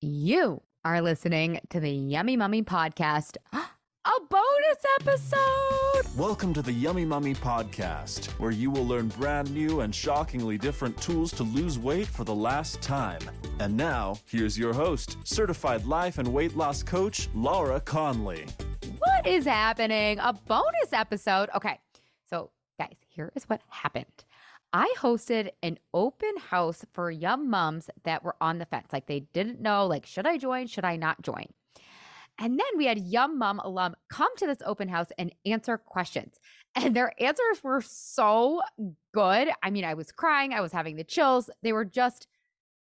You are listening to the Yummy Mummy podcast, a bonus episode. Welcome to the Yummy Mummy podcast, where you will learn brand new and shockingly different tools to lose weight for the last time. And now, here's your host, certified life and weight loss coach, Laura Conley. What is happening? A bonus episode. Okay, so guys, here is what happened. I hosted an open house for young moms that were on the fence. Like they didn't know, like, should I join? Should I not join? And then we had Yum Mum alum come to this open house and answer questions. And their answers were so good. I mean, I was crying, I was having the chills. They were just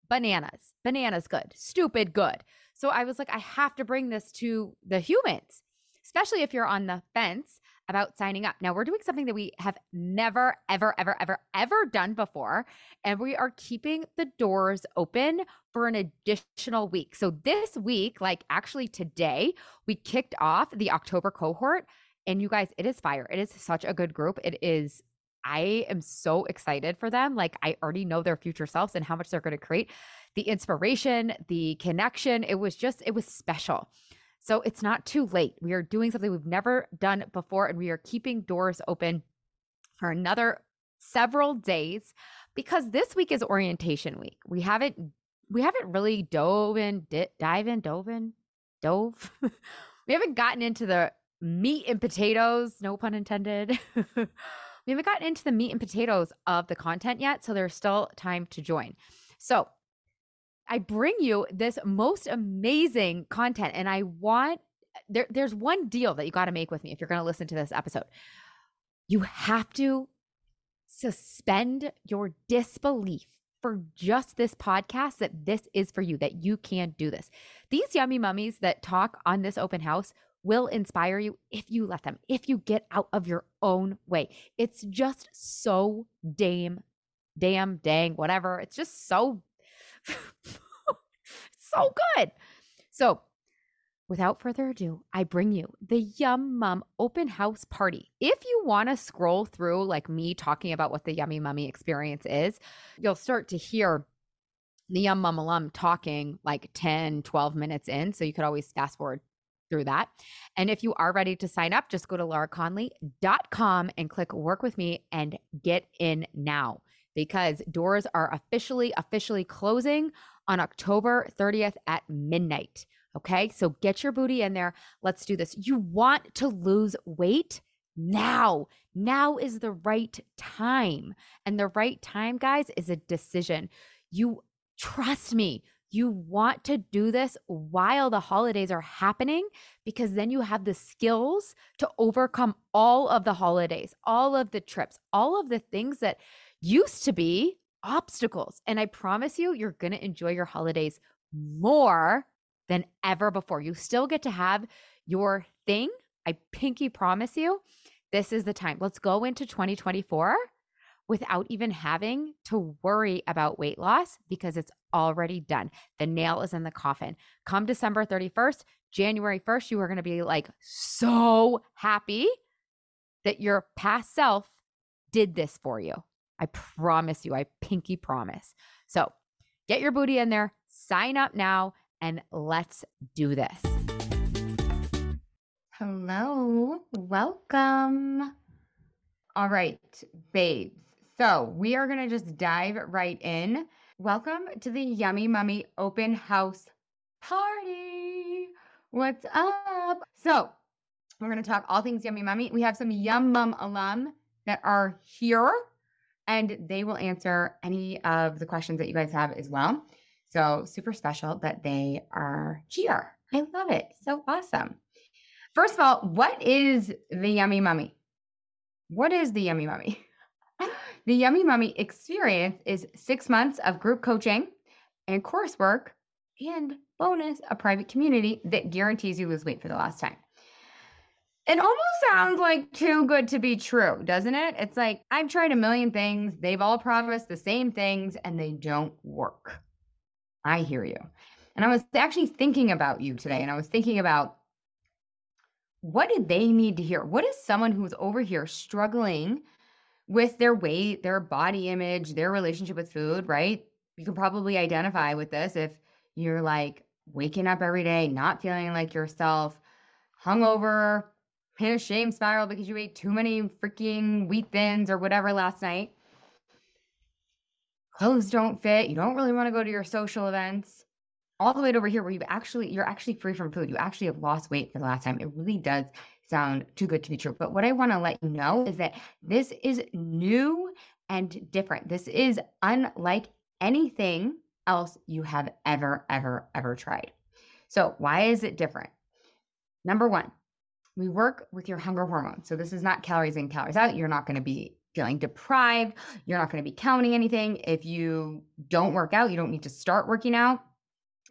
bananas, bananas good, stupid good. So I was like, I have to bring this to the humans, especially if you're on the fence about signing up. Now, we're doing something that we have never, ever, ever, ever, ever done before. And we are keeping the doors open for an additional week. So, this week, like actually today, we kicked off the October cohort. And you guys, it is fire. It is such a good group. It is. I am so excited for them. Like, I already know their future selves and how much they're going to create. The inspiration, the connection, it was just, it was special. So it's not too late. We are doing something we've never done before, and we are keeping doors open for another several days because this week is orientation week. We haven't we haven't really dove in, di- dive in, dove in, dove. we haven't gotten into the meat and potatoes, no pun intended. we haven't gotten into the meat and potatoes of the content yet, so there's still time to join. So I bring you this most amazing content and I want there there's one deal that you got to make with me if you're going to listen to this episode. You have to suspend your disbelief for just this podcast that this is for you, that you can do this. These yummy mummies that talk on this open house will inspire you if you let them, if you get out of your own way. It's just so damn, damn, dang, whatever. It's just so so good. So, without further ado, I bring you the Yum Mum open house party. If you want to scroll through like me talking about what the Yummy Mummy experience is, you'll start to hear the Yum Mum alum talking like 10, 12 minutes in. So you could always fast forward through that. And if you are ready to sign up, just go to lauraconley.com and click work with me and get in now because doors are officially, officially closing on October 30th at midnight. Okay. So get your booty in there. Let's do this. You want to lose weight now. Now is the right time. And the right time, guys, is a decision. You trust me. You want to do this while the holidays are happening because then you have the skills to overcome all of the holidays, all of the trips, all of the things that used to be obstacles. And I promise you, you're going to enjoy your holidays more than ever before. You still get to have your thing. I pinky promise you, this is the time. Let's go into 2024 without even having to worry about weight loss because it's already done. The nail is in the coffin. Come December 31st, January 1st, you are going to be like so happy that your past self did this for you. I promise you, I pinky promise. So get your booty in there, sign up now, and let's do this. Hello, welcome. All right, babes. So we are going to just dive right in. Welcome to the Yummy Mummy open house party. What's up? So we're going to talk all things Yummy Mummy. We have some Yum Mum alum that are here and they will answer any of the questions that you guys have as well. So, super special that they are here. I love it. So awesome. First of all, what is the Yummy Mummy? What is the Yummy Mummy? the Yummy Mummy experience is six months of group coaching and coursework and bonus, a private community that guarantees you lose weight for the last time. It almost sounds like too good to be true, doesn't it? It's like I've tried a million things, they've all promised the same things, and they don't work. I hear you. And I was actually thinking about you today, and I was thinking about what did they need to hear? What is someone who's over here struggling with their weight, their body image, their relationship with food, right? You can probably identify with this if you're like, waking up every day, not feeling like yourself, hungover, in a shame spiral because you ate too many freaking wheat thins or whatever last night. Clothes don't fit. You don't really want to go to your social events. All the way over here where you've actually you're actually free from food. You actually have lost weight for the last time. It really does sound too good to be true. But what I want to let you know is that this is new and different. This is unlike anything else you have ever, ever, ever tried. So, why is it different? Number one, we work with your hunger hormone. So, this is not calories in, calories out. You're not going to be feeling deprived. You're not going to be counting anything. If you don't work out, you don't need to start working out.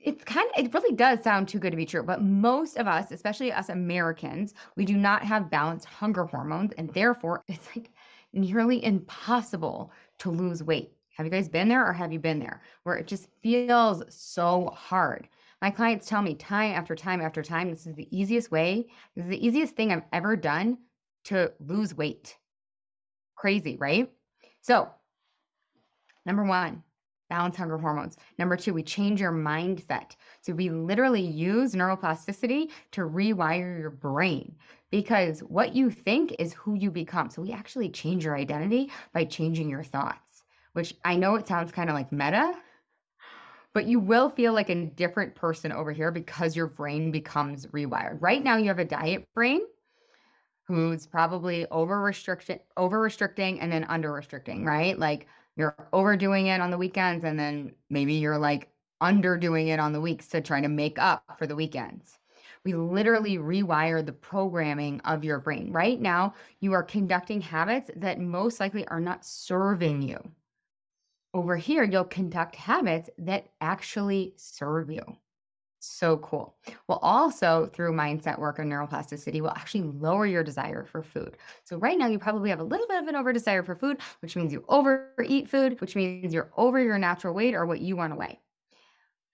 It's kind of, it really does sound too good to be true, but most of us, especially us Americans, we do not have balanced hunger hormones. And therefore, it's like nearly impossible to lose weight. Have you guys been there or have you been there where it just feels so hard? My clients tell me time after time after time, this is the easiest way, this is the easiest thing I've ever done to lose weight. Crazy, right? So, number one, balance hunger hormones. Number two, we change your mindset. So, we literally use neuroplasticity to rewire your brain because what you think is who you become. So, we actually change your identity by changing your thoughts, which I know it sounds kind of like meta, but you will feel like a different person over here because your brain becomes rewired. Right now, you have a diet brain who's probably over restricting over restricting and then under restricting right? Like you're overdoing it on the weekends and then maybe you're like underdoing it on the weeks to try to make up for the weekends. We literally rewire the programming of your brain. Right now you are conducting habits that most likely are not serving you over here you'll conduct habits that actually serve you so cool. Well, also through mindset work and neuroplasticity will actually lower your desire for food. So right now you probably have a little bit of an over desire for food, which means you overeat food, which means you're over your natural weight or what you want to weigh.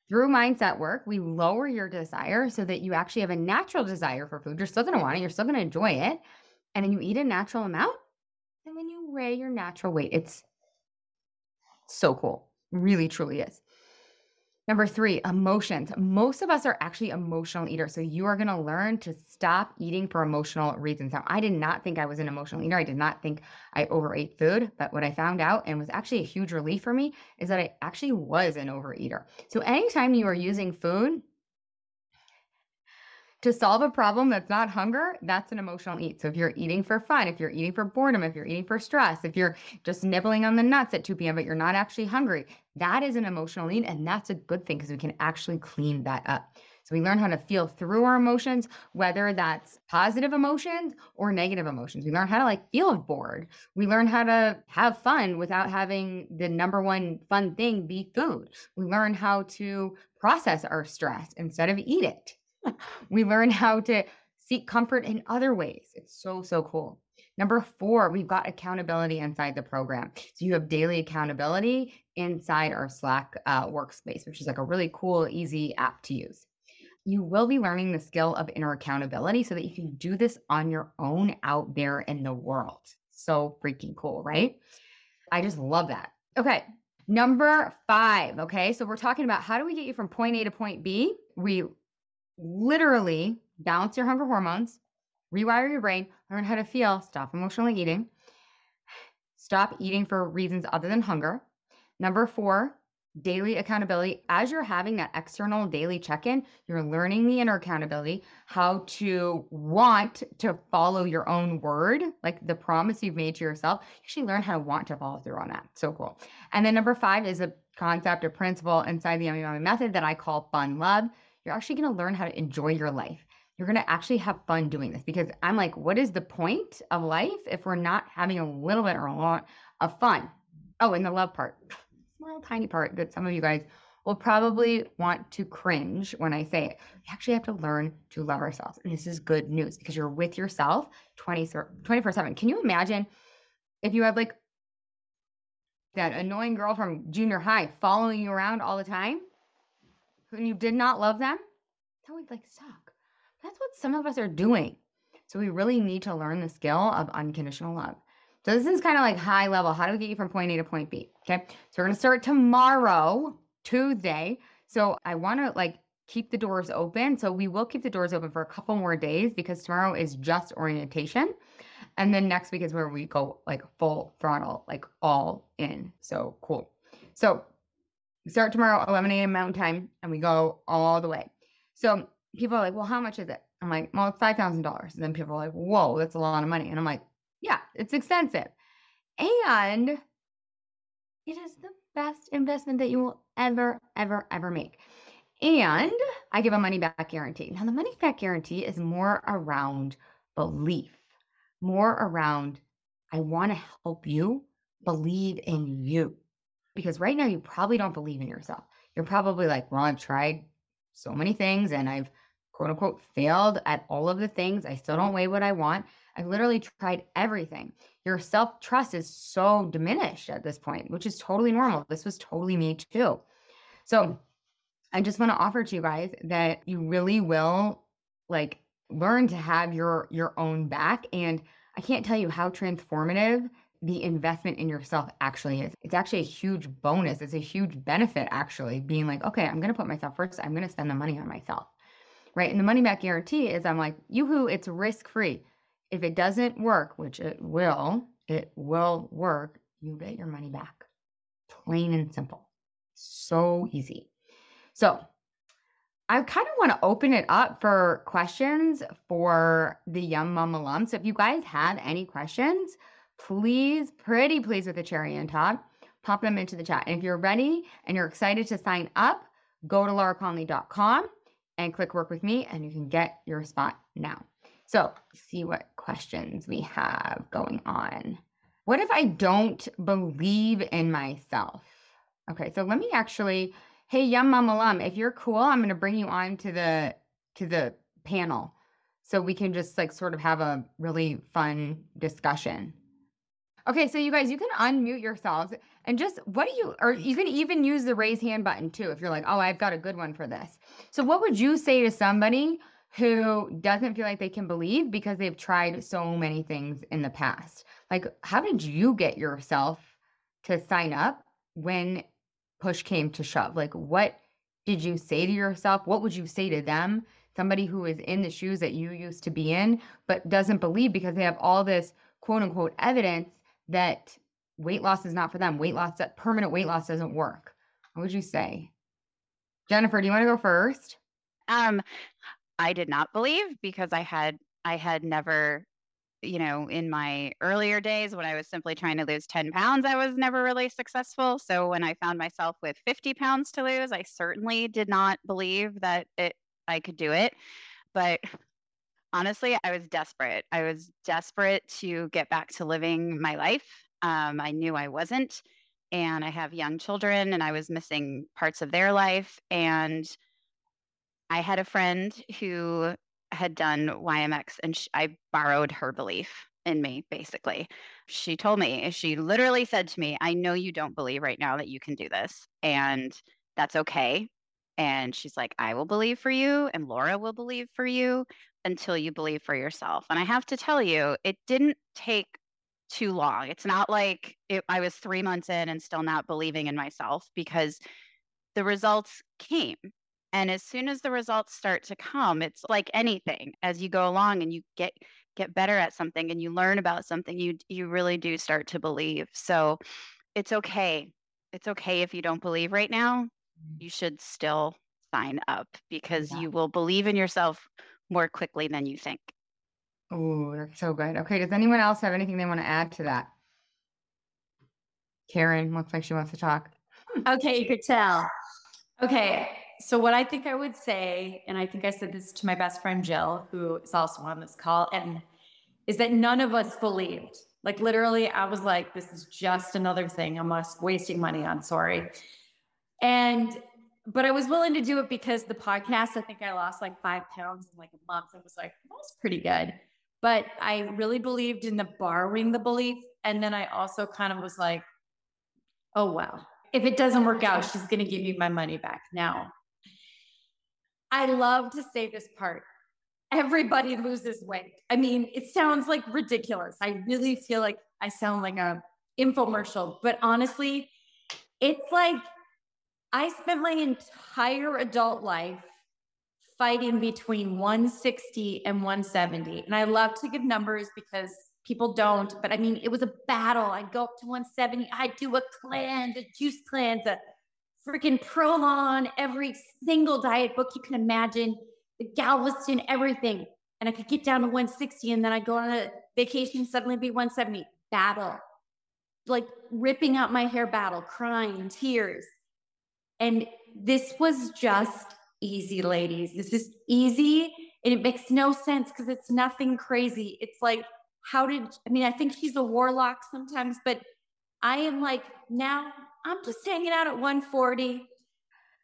Through mindset work, we lower your desire so that you actually have a natural desire for food. You're still going to want it, you're still going to enjoy it, and then you eat a natural amount, and then you weigh your natural weight. It's so cool. Really, truly is. Number three, emotions. Most of us are actually emotional eaters. So you are going to learn to stop eating for emotional reasons. Now, I did not think I was an emotional eater. I did not think I overate food. But what I found out and was actually a huge relief for me is that I actually was an overeater. So anytime you are using food to solve a problem that's not hunger, that's an emotional eat. So if you're eating for fun, if you're eating for boredom, if you're eating for stress, if you're just nibbling on the nuts at 2 p.m., but you're not actually hungry, that is an emotional eat. And that's a good thing because we can actually clean that up. So we learn how to feel through our emotions, whether that's positive emotions or negative emotions. We learn how to like feel bored. We learn how to have fun without having the number one fun thing be food. We learn how to process our stress instead of eat it we learn how to seek comfort in other ways. It's so, so cool. Number four, we've got accountability inside the program. So you have daily accountability inside our Slack uh, workspace, which is like a really cool, easy app to use. You will be learning the skill of inner accountability so that you can do this on your own out there in the world. So freaking cool, right? I just love that. Okay. Number five. Okay. So we're talking about how do we get you from point A to point B? We literally balance your hunger hormones, rewire your brain, learn how to feel, stop emotionally eating, stop eating for reasons other than hunger. Number four, daily accountability. As you're having that external daily check in, you're learning the inner accountability, how to want to follow your own word, like the promise you've made to yourself. You actually learn how to want to follow through on that. So cool. And then number five is a concept or principle inside the Yummy Mummy method that I call fun love you're actually going to learn how to enjoy your life. You're going to actually have fun doing this because I'm like, what is the point of life if we're not having a little bit or a lot of fun? Oh, and the love part, small, tiny part that some of you guys will probably want to cringe when I say it. We actually have to learn to love ourselves. And this is good news because you're with yourself 24 7. Can you imagine if you had like that annoying girl from junior high following you around all the time? And you did not love them, that would like suck. That's what some of us are doing. So we really need to learn the skill of unconditional love. So this is kind of like high level. How do we get you from point A to point B? Okay. So we're to start tomorrow, Tuesday. So I want to like keep the doors open. So we will keep the doors open for a couple more days because tomorrow is just orientation. And then next week is where we go like full throttle, like all in. So cool. So we start tomorrow, 11 a.m. Mountain Time, and we go all the way. So people are like, well, how much is it? I'm like, well, it's $5,000. And then people are like, whoa, that's a lot of money. And I'm like, yeah, it's expensive. And it is the best investment that you will ever, ever, ever make. And I give a money back guarantee. Now, the money back guarantee is more around belief, more around, I want to help you believe in you. Because right now, you probably don't believe in yourself. You're probably like, well, I've tried so many things and I've quote unquote failed at all of the things. I still don't weigh what I want. I've literally tried everything. Your self trust is so diminished at this point, which is totally normal. This was totally me too. So I just want to offer to you guys that you really will like learn to have your your own back and I can't tell you how transformative the investment in yourself actually is. It's actually a huge bonus. It's a huge benefit actually being like, okay, I'm going to put myself first. I'm going to spend the money on myself. Right? And the money back guarantee is I'm like, yoo-hoo, it's risk free. If it doesn't work, which it will, it will work, you get your money back. Plain and simple. So easy. So I kind of want to open it up for questions for the Yum Mum alums. So if you guys have any questions, please, pretty please with a cherry on top, pop them into the chat. And if you're ready and you're excited to sign up, go to lauraconley.com and click work with me and you can get your spot now. So, see what questions we have going on. What if I don't believe in myself? Okay, so let me actually, hey, Yum Mum alum, if you're cool, I'm to bring you on to the to the panel so we can just like sort of have a really fun discussion. Okay, so you guys, you can unmute yourselves and just what do you, or you can even use the raise hand button too if you're like, oh, I've got a good one for this. So, what would you say to somebody who doesn't feel like they can believe because they've tried so many things in the past. Like, how did you get yourself to sign up when push came to shove? Like, what did you say to yourself? What would you say to them? Somebody who is in the shoes that you used to be in, but doesn't believe because they have all this quote unquote evidence that weight loss is not for them. Weight loss, that permanent weight loss doesn't work. What would you say? Jennifer, do you want to go first? Um, I did not believe because I had I had never you know, in my earlier days when I was simply trying to lose 10 pounds, I was never really successful. So when I found myself with 50 pounds to lose, I certainly did not believe that it I could do it. But honestly, I was desperate. I was desperate to get back to living my life. Um, I knew I wasn't. And I have young children and I was missing parts of their life. And I had a friend who had done YMX and sh- I borrowed her belief in me, basically. She told me, she literally said to me, I know you don't believe right now that you can do this, and that's okay. And she's like, I will believe for you, and Laura will believe for you until you believe for yourself. And I have to tell you, it didn't take too long. It's not like it, I was three months in and still not believing in myself because the results came and as soon as the results start to come it's like anything as you go along and you get get better at something and you learn about something you you really do start to believe so it's okay it's okay if you don't believe right now. You should still sign up because yeah. you will believe in yourself more quickly than you think oh that's so good okay does anyone else have anything they want to add to that karen looks like she wants to talk hmm. okay you could tell okay so what I think I would say, and I think I said this to my best friend Jill, who is also on this call, and is that none of us believed. Like literally, I was like, this is just another thing I'm wasting money on. Sorry. And but I was willing to do it because the podcast, I think I lost like five pounds in like a month. I was like, that's pretty good. But I really believed in the borrowing the belief. And then I also kind of was like, oh well, if it doesn't work out, she's gonna give me my money back now. I love to say this part. Everybody loses weight. I mean, it sounds like ridiculous. I really feel like I sound like a infomercial, but honestly, it's like I spent my entire adult life fighting between 160 and 170. And I love to give numbers because people don't, but I mean, it was a battle. I'd go up to 170. I'd do a cleanse, a juice cleanse, a freaking Prolon, every single diet book you can imagine, the Galveston, everything. And I could get down to 160 and then I'd go on a vacation, and suddenly be 170. Battle. Like ripping out my hair battle, crying, tears. And this was just easy, ladies. This is easy. And it makes no sense because it's nothing crazy. It's like, how did, I mean, I think she's a warlock sometimes, but I am like, now I'm just hanging out at 140.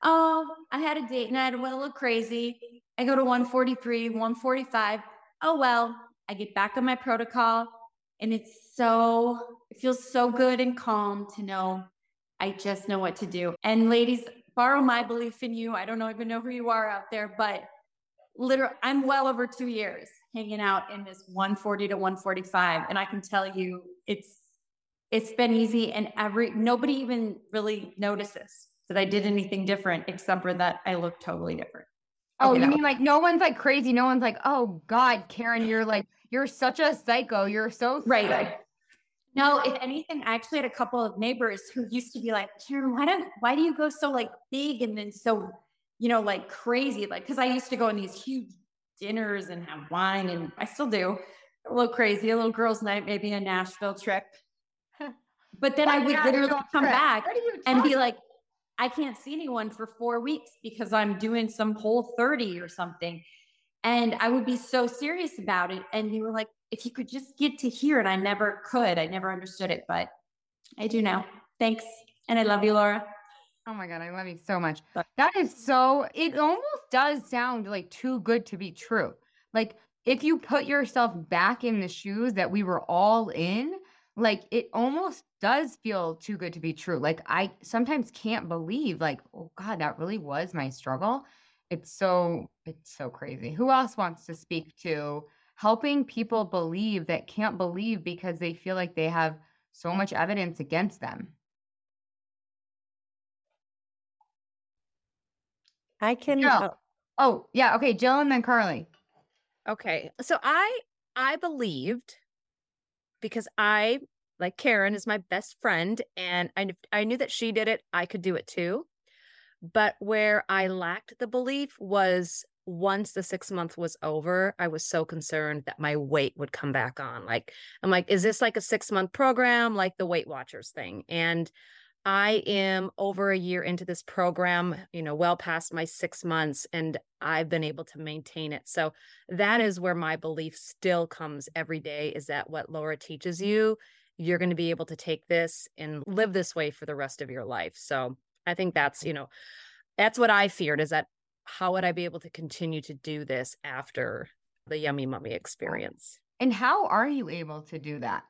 Oh, I had a date night. I went a little crazy. I go to 143, 145. Oh, well, I get back on my protocol. And it's so, it feels so good and calm to know I just know what to do. And ladies, borrow my belief in you. I don't know, even know who you are out there, but literally, I'm well over two years hanging out in this 140 to 145. And I can tell you, it's it's been easy and every nobody even really notices that I did anything different except for that I look totally different. Oh, okay, you mean like no one's like crazy? No one's like, oh God, Karen, you're like you're such a psycho. You're so right. No, if anything, I actually had a couple of neighbors who used to be like, Karen, why don't why do you go so like big and then so, you know, like crazy? Like, because I used to go on these huge dinners and have wine, and I still do. A little crazy, a little girls' night, maybe a Nashville trip. But then I would literally come trip? back and be like, I can't see anyone for four weeks because I'm doing some whole 30 or something. And I would be so serious about it. And you were like, if you could just get to hear it, I never could. I never understood it, but I do now. Thanks. And I love you, Laura. Oh my God, I love you so much. That is so, it almost does sound like too good to be true. Like, if you put yourself back in the shoes that we were all in, like it almost does feel too good to be true. Like, I sometimes can't believe, like, oh God, that really was my struggle. It's so, it's so crazy. Who else wants to speak to helping people believe that can't believe because they feel like they have so much evidence against them? I can. Jill. Oh, oh, yeah. Okay, Jill and then Carly. Okay, so I I believed because I like Karen is my best friend, and I I knew that she did it. I could do it too. But where I lacked the belief was once the six month was over, I was so concerned that my weight would come back on. Like, I'm like, is this like a six month program, like the Weight Watchers thing? And I am over a year into this program, you know, well past my six months, and I've been able to maintain it. So that is where my belief still comes every day is that what Laura teaches you, you're going to be able to take this and live this way for the rest of your life. So I think that's, you know, that's what I feared is that how would I be able to continue to do this after the Yummy Mummy experience? And how are you able to do that?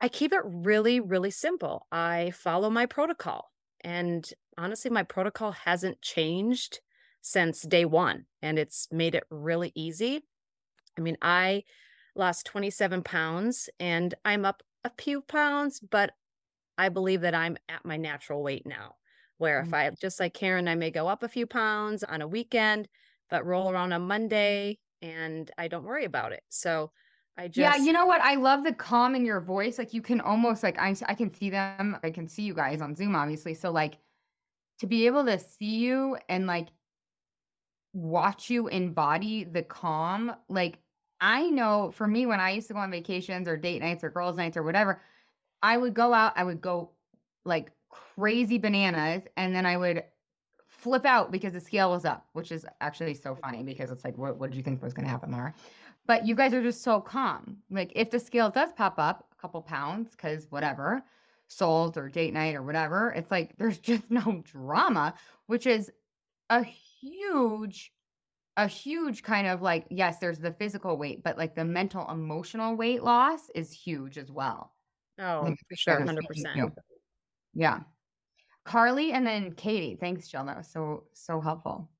I keep it really, really simple. I follow my protocol. And honestly, my protocol hasn't changed since day one, and it's made it really easy. I mean, I lost 27 pounds and I'm up a few pounds, but I believe that I'm at my natural weight now. Where if mm. I, just like Karen, I may go up a few pounds on a weekend, but roll around on Monday and I don't worry about it. So, I just Yeah, you know what? I love the calm in your voice. Like you can almost like I I can see them. I can see you guys on Zoom obviously. So like to be able to see you and like watch you embody the calm, like I know for me when I used to go on vacations or date nights or girls nights or whatever, I would go out, I would go like crazy bananas and then I would flip out because the scale was up, which is actually so funny because it's like, what, what did you think was going to happen, Laura? But you guys are just so calm. Like if the scale does pop up a couple pounds, because whatever, sold or date night or whatever, it's like there's just no drama, which is a huge, a huge kind of like, yes, there's the physical weight, but like the mental, emotional weight loss is huge as well. Oh, like, for sure. 100%. Yeah. Carly and then Katie. Thanks, Jill. That was so, so helpful.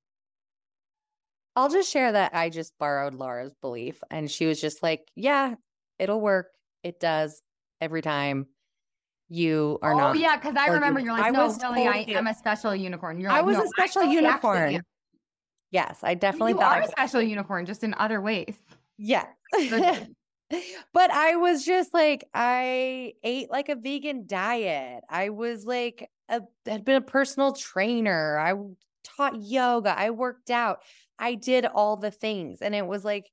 I'll just share that I just borrowed Laura's belief and she was just like, yeah, it'll work. It does every time. You are oh, not. Oh yeah, because I remember you're like, I no, was really, I, am a special unicorn. You're like, I was no, a special unicorn. Yes, I definitely you thought are I a special unicorn, just in other ways. Yeah. but I was just like, I ate like a vegan diet. I was like, a, had been a personal trainer. I taught yoga. I worked out. I did all the things. And it was like,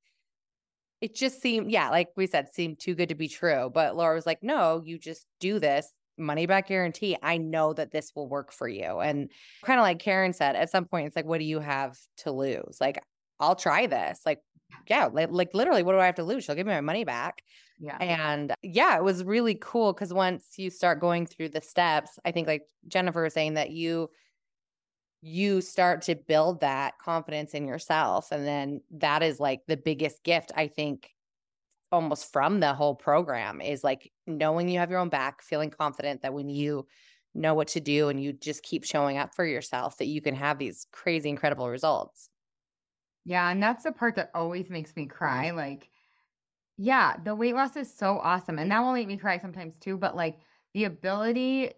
it just seemed, yeah, like we said, seemed too good to be true. But Laura was like, no, you just do this money back guarantee. I know that this will work for you. And kind of like Karen said, at some point, it's like, what do you have to lose? Like, I'll try this. Like, yeah, like, like literally, what do I have to lose? She'll give me my money back. Yeah. And yeah, it was really cool because once you start going through the steps, I think like Jennifer was saying that you you start to build that confidence in yourself. And then that is like the biggest gift, I think, almost from the whole program is like knowing you have your own back, feeling confident that when you know what to do and you just keep showing up for yourself, that you can have these crazy, incredible results. Yeah, and that's the part that always makes me cry. Like, yeah, the weight loss is so awesome. And that will make me cry sometimes too. But like the ability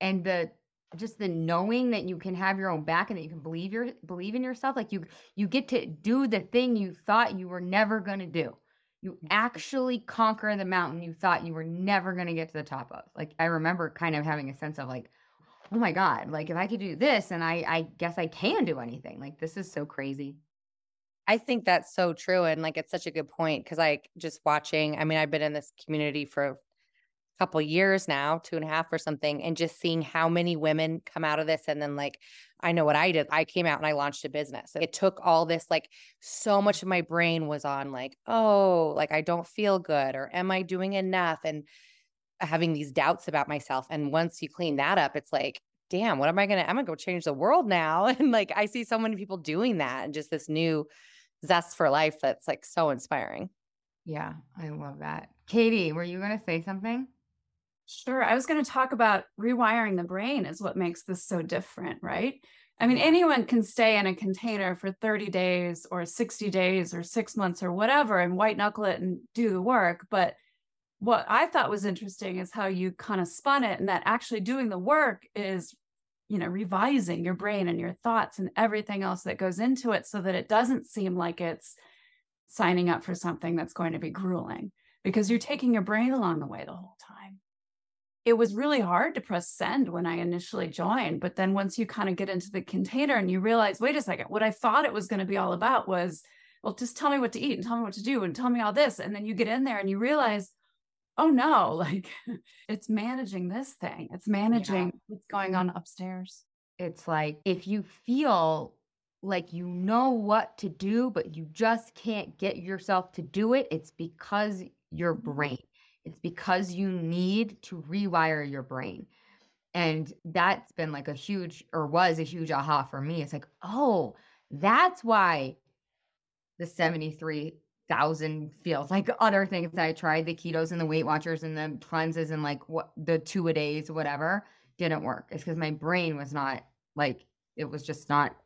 and the just the knowing that you can have your own back and that you can believe your believe in yourself, like you you get to do the thing you thought you were never gonna do. You mm. actually conquer the mountain you thought you were never gonna get to the top of. Like I remember kind of having a sense of like, oh my God, like if I could do this and I I guess I can do anything. Like this is so crazy. I think that's so true. And like, it's such a good point because I just watching, I mean, I've been in this community for a couple years now, two and a half or something, and just seeing how many women come out of this. And then, like, I know what I did. I came out and I launched a business. It took all this, like, so much of my brain was on, like, oh, like, I don't feel good or am I doing enough? And having these doubts about myself. And once you clean that up, it's like, damn, what am I gonna? I'm gonna go change the world now. And like, I see so many people doing that and just this new zest for life that's like so inspiring. Yeah, I love that. Katie, were you going to say something? Sure. I was going to talk about rewiring the brain is what makes this so different, right? I mean, anyone can stay in a container for 30 days or 60 days or six months or whatever and white knuckle it and do the work. But what I thought was interesting is how you kind of spun it and that actually doing the work is you know revising your brain and your thoughts and everything else that goes into it so that it doesn't seem like it's signing up for something that's going to be grueling because you're taking your brain along the way the whole time. It was really hard to press send when i initially joined but then once you kind of get into the container and you realize wait a second what i thought it was going to be all about was well just tell me what to eat and tell me what to do and tell me all this and then you get in there and you realize oh no, like it's managing this thing, it's managing yeah. what's going on upstairs. It's like if you feel like you know what to do, but you just can't get yourself to do it, it's because your mm-hmm. brain. It's because you need to rewire your brain. And that's been like a huge, or was a huge aha for me. It's like, oh, that's why the 73 thousand feels like other things that I tried, the ketos and the Weight Watchers and the cleanses and like what the two a days, whatever, didn't work. It's because my brain was not like it was just not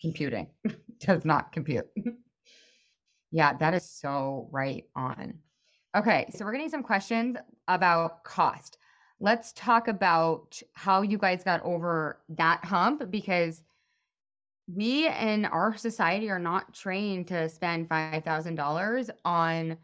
computing. Does not compute. yeah, that is so right on. Okay, so we're getting some questions about cost. Let's talk about how you guys got over that hump because we in our society are not trained to spend $5,000 on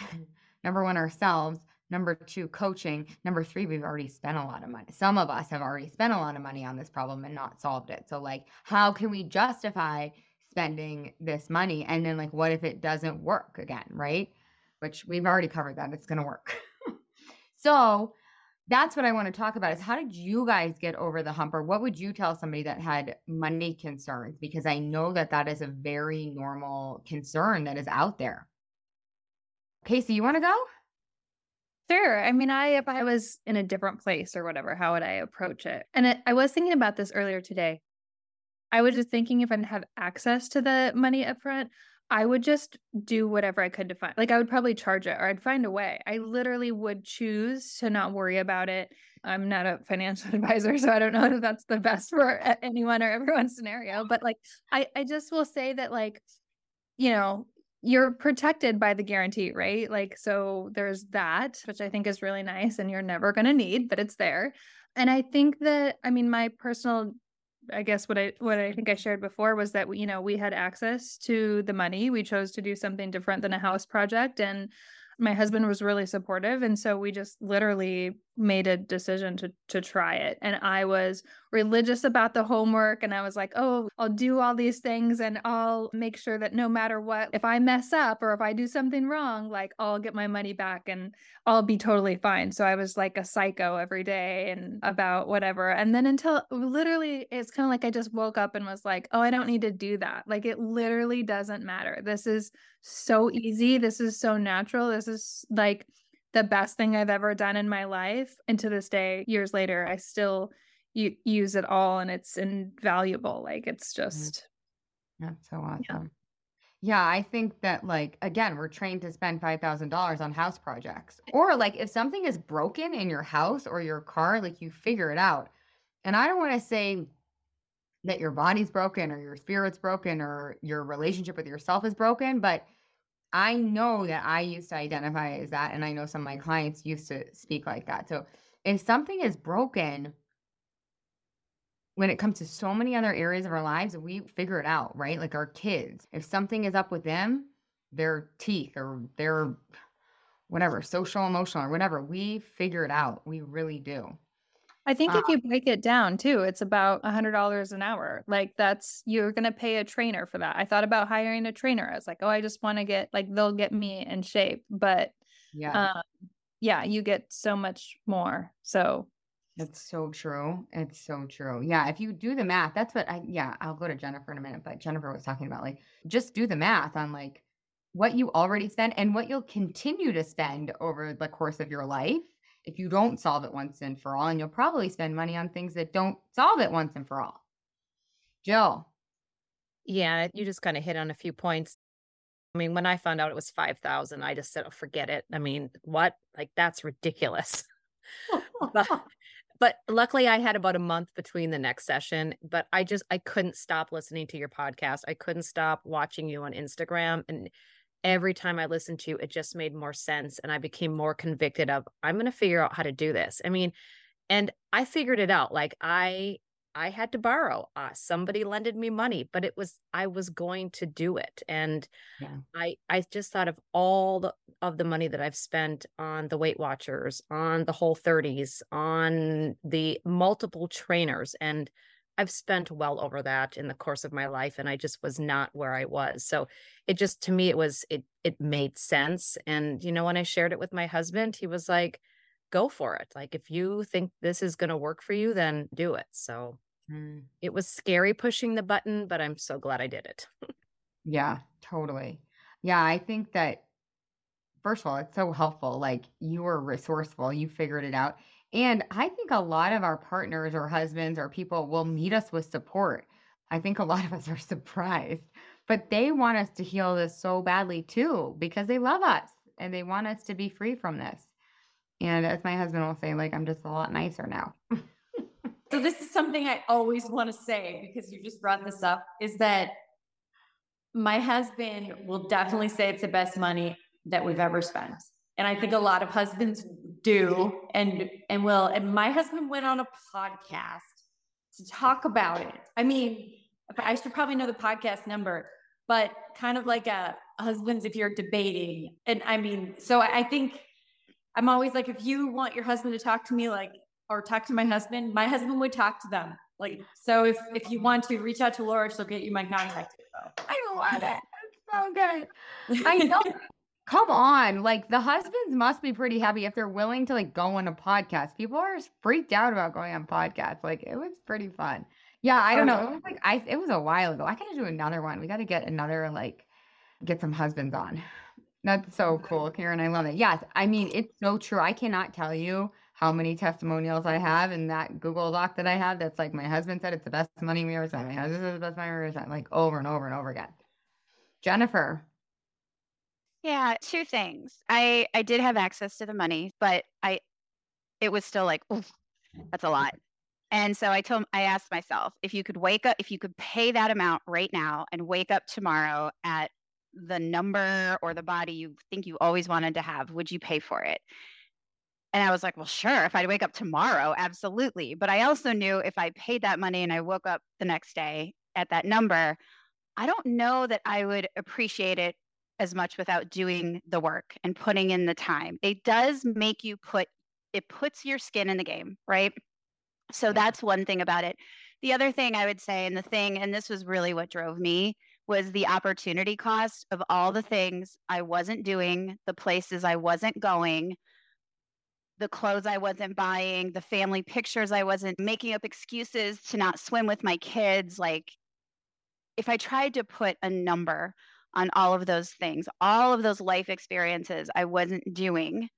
number one, ourselves, number two, coaching, number three, we've already spent a lot of money. Some of us have already spent a lot of money on this problem and not solved it. So, like, how can we justify spending this money? And then, like, what if it doesn't work again, right? Which we've already covered that it's going to work. so, that's what I want to talk about is how did you guys get over the hump or what would you tell somebody that had money concerns because I know that that is a very normal concern that is out there. Casey, you want to go? Sure. I mean, I if I was in a different place or whatever, how would I approach it? And it, I was thinking about this earlier today. I was just thinking if I didn't have access to the money upfront, I would just do whatever I could to find. Like I would probably charge it or I'd find a way. I literally would choose to not worry about it. I'm not a financial advisor, so I don't know if that's the best for anyone or everyone's scenario. But like I, I just will say that like, you know, you're protected by the guarantee, right? Like so there's that, which I think is really nice and you're never gonna need, but it's there. And I think that I mean my personal I guess what I what I think I shared before was that we, you know we had access to the money. We chose to do something different than a house project, and my husband was really supportive and so we just literally made a decision to to try it. And i was religious about the homework and i was like oh i'll do all these things and i'll make sure that no matter what if i mess up or if i do something wrong like i'll get my money back and i'll be totally fine. So i was like a psycho every day and about whatever. And then until literally it's kind of like i just woke up and was like oh i don't need to do that. Like it literally doesn't matter. This is so easy. This is so natural. This is like the best thing I've ever done in my life. And to this day, years later, I still u- use it all and it's invaluable. Like it's mm-hmm. just. That's so awesome. Yeah. Yeah, I think that like again, we're trained to spend five thousand dollars on house projects. Or like if something is broken in your house or your car, like you figure it out. And I don't want to say that your body's broken or your spirit's broken or your relationship with yourself is broken, but I know that I used to identify as that, and I know some of my clients used to speak like that. So if something is broken, when it comes to so many other areas of our lives, we figure it out, right? Like our kids, if something is up with them, their teeth or their whatever, social, emotional, or whatever, we figure it out. We really do. I think if uh you break it down too, it's about a hundred dollars an hour. Like that's you're gonna pay a trainer for that. I thought about hiring a trainer. I was like, oh, I just want to get like they'll get me in shape, but yeah, um, yeah, you get so much more. So it's so true. It's so true. Yeah, if you do the math, that's what I. Yeah, I'll go to Jennifer in a minute, but Jennifer was talking about like just do the math on like what you already spend and what you'll continue to spend over the course of your life if you don't solve it once and for all. And you'll probably spend money on things that don't solve it once and for all. Jill. Yeah, you just kind of hit on a few points. I mean, when I found out it was 5,000, I just said, oh, forget it. I mean, what? Like, that's ridiculous. but, but luckily, I had about a month between the next session. But I just, I couldn't stop listening to your podcast. I couldn't stop watching you on Instagram. And every time I listened to it just made more sense and I became more convicted of I'm going to figure out how to do this. I mean, and I figured it out. Like I I had to borrow. Uh, somebody lended me money, but it was I was going to do it. And yeah. I I just thought of all the, of the money that I've spent on the Weight Watchers, on the Whole 30s, on the multiple trainers and I've spent well over that in the course of my life and I just was not where I was. So it just to me it was it it made sense and you know when I shared it with my husband he was like go for it. Like if you think this is going to work for you then do it. So mm. it was scary pushing the button but I'm so glad I did it. yeah, totally. Yeah, I think that first of all it's so helpful like you were resourceful, you figured it out and I think a lot of our partners or husbands or people will meet us with support. I think a lot of us are surprised, but they want us to heal this so badly too because they love us and they want us to be free from this. And as my husband will say, like, I'm just a lot nicer now. so, this is something I always want to say because you just brought this up is that my husband will definitely say it's the best money that we've ever spent and I think a lot of husbands do mm-hmm. and and will. And my husband went on a podcast to talk about it. I mean, I should probably know the podcast number, but kind of like a husbands if you're debating. And I mean, so I think I'm always like, if you want your husband to talk to me, like, or talk to my husband, my husband would talk to them. Like, so if if you want to reach out to Laura, she'll get you my contact info. I love it. It's so good. I know Come on. Like the husbands must be pretty happy if they're willing to like go on a podcast. People are freaked out about going on podcasts. Like it was pretty fun. Yeah, I don't oh, know. It was like I it was a while ago. I gotta do another one. We gotta get another like get some husbands on. That's so cool, Karen. I love it. Yes, I mean it's so true. I cannot tell you how many testimonials I have in that Google Doc that I have. That's like my husband said it's the best money we ever spent. My husband said it's the best money we ever spent. Like over and over and over again. Jennifer, yeah, two things. I I did have access to the money, but I it was still like, Oof, that's a lot. And so I told I asked myself, if you could wake up, if you could pay that amount right now and wake up tomorrow at the number or the body you think you always wanted to have, would you pay for it? And I was like, well, sure, if I'd wake up tomorrow, absolutely. But I also knew if I paid that money and I woke up the next day at that number, I don't know that I would appreciate it as much without doing the work and putting in the time. It does make you put, it puts your skin in the game, right? So that's one thing about it. The other thing I would say, and the thing, and this was really what drove me, was the opportunity cost of all the things I wasn't doing, the places I wasn't going, the clothes I wasn't buying, the family pictures I wasn't making up excuses to not swim with my kids. Like, if I tried to put a number on all of those things, all of those life experiences I wasn't doing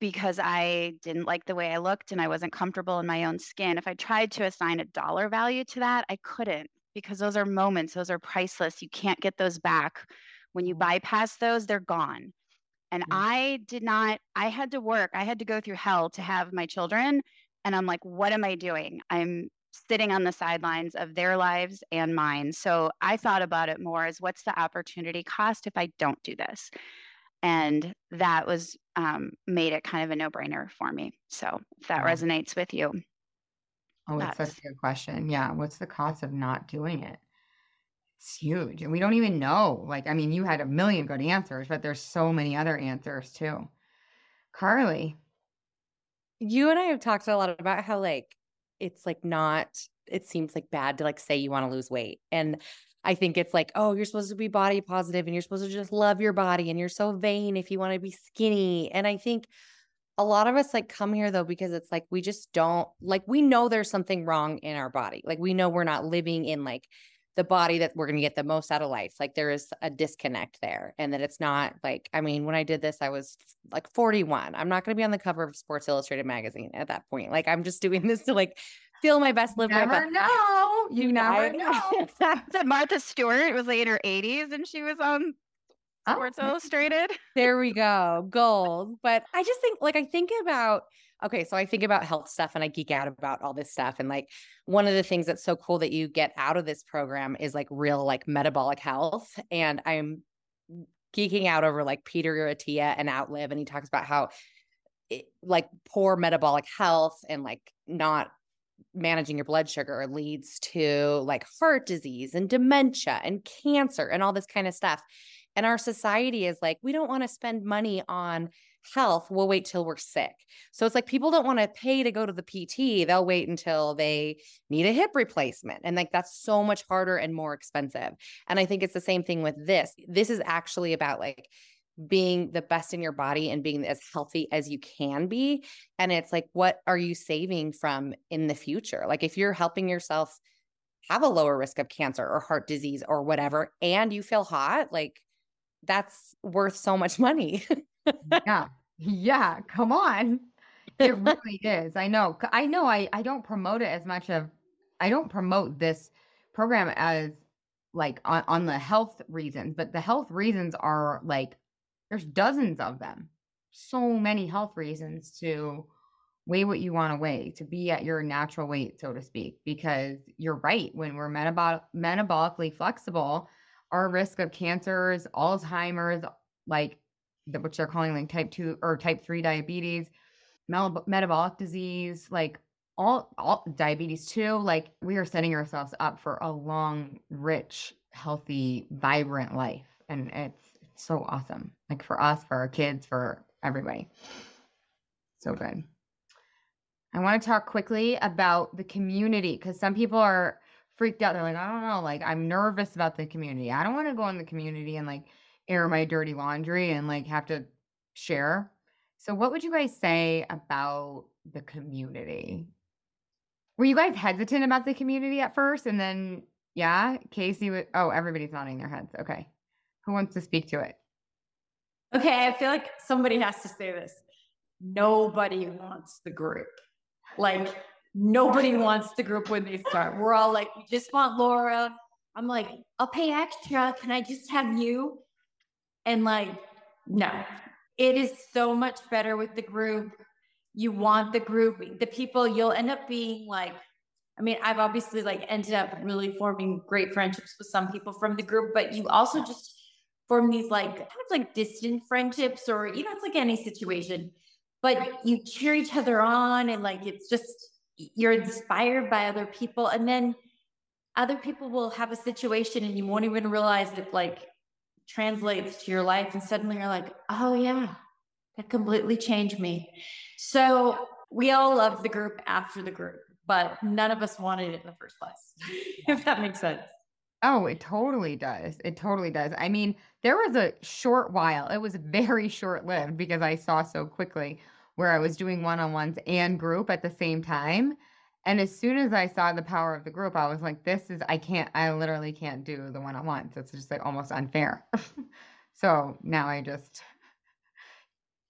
because I didn't like the way I looked and I wasn't comfortable in my own skin. If I tried to assign a dollar value to that, I couldn't because those are moments, those are priceless. You can't get those back. When you bypass those, they're gone. And Mm. I did not, I had to work, I had to go through hell to have my children. And I'm like, what am I doing? I'm sitting on the sidelines of their lives and mine. So I thought about it more as what's the opportunity cost if I don't do this? And that was um, made it kind of a no brainer for me. So if that Wow. resonates with you, Oh, it's such That's- a good question. Yeah. What's the cost of not doing it? It's huge. And we don't even know. Like, I mean, you had a million good answers, but there's so many other answers too. Carly, you and I have talked a lot about how like it's like not it seems like bad to like say you want to lose weight. And I think it's like, oh, you're supposed to be body positive and you're supposed to just love your body and you're so vain if you want to be skinny. And I think a lot of us like come here though because it's like we just don't like we know there's something wrong in our body. Like we know we're not living in like the body that we're going to get the most out of life. Like there is a disconnect there and that it's not like I mean when I did this I was like 41. I'm not going to be on the cover of Sports Illustrated magazine at that point. Like I'm just doing this to like feel my best live my never best. know. You never I- know. that Martha Stewart was like in her 80s and she was on Oh, Sports Illustrated. there we go Gold. but i just think like i think about okay so i think about health stuff and i geek out about all this stuff and like one of the things that's so cool that you get out of this program is like real like metabolic health and i'm geeking out over like peter Attia and outlive and he talks about how it, like poor metabolic health and like not managing your blood sugar leads to like heart disease and dementia and cancer and all this kind of stuff and our society is like, we don't want to spend money on health. We'll wait till we're sick. So it's like people don't want to pay to go to the PT. They'll wait until they need a hip replacement. And like that's so much harder and more expensive. And I think it's the same thing with this. This is actually about like being the best in your body and being as healthy as you can be. And it's like, what are you saving from in the future? Like if you're helping yourself have a lower risk of cancer or heart disease or whatever, and you feel hot, like that's worth so much money. yeah. Yeah. Come on. It really is. I know. I know I, I don't promote it as much of I don't promote this program as like on, on the health reasons, but the health reasons are like there's dozens of them. So many health reasons to weigh what you want to weigh, to be at your natural weight, so to speak, because you're right. When we're metabol- metabolically flexible, our risk of cancers, Alzheimer's, like which they're calling like type 2 or type 3 diabetes mel- metabolic disease like all all diabetes too like we are setting ourselves up for a long rich healthy vibrant life. And it's, it's so awesome like for us for our kids for everybody. So good. I want to talk quickly about the community because some people are freaked out. They're like i don't know like i'm nervous about the community. I don't want to go in the community and like air my dirty laundry and like have to share. So what would you guys say about the community? Were you guys hesitant about the community at first and then yeah, Casey would oh, everybody's nodding their heads. Okay. Who wants to speak to it? Okay, I feel like somebody has to say this. Nobody wants the group. Like nobody wants the group when they start. We're all like, we just want Laura. I'm like, I'll pay extra. Can I just have you? And like, no, it is so much better with the group. You want the group, the people you'll end up being like, I mean, I've obviously like ended up really forming great friendships with some people from the group, but you also just form these like kind of like distant friendships or you know, it's like any situation. but you cheer each other on and like it's just you're inspired by other people and then other people will have a situation and you won't even realize that like translates to your life and suddenly you're like oh yeah that completely changed me so we all love the group after the group but none of us wanted it in the first place if that makes sense Oh, it totally does. It totally does. I mean, there was a short while, it was very short lived because I saw so quickly where I was doing one on ones and group at the same time. And as soon as I saw the power of the group, I was like, this is, I can't, I literally can't do the one on ones. It's just like almost unfair. so now I just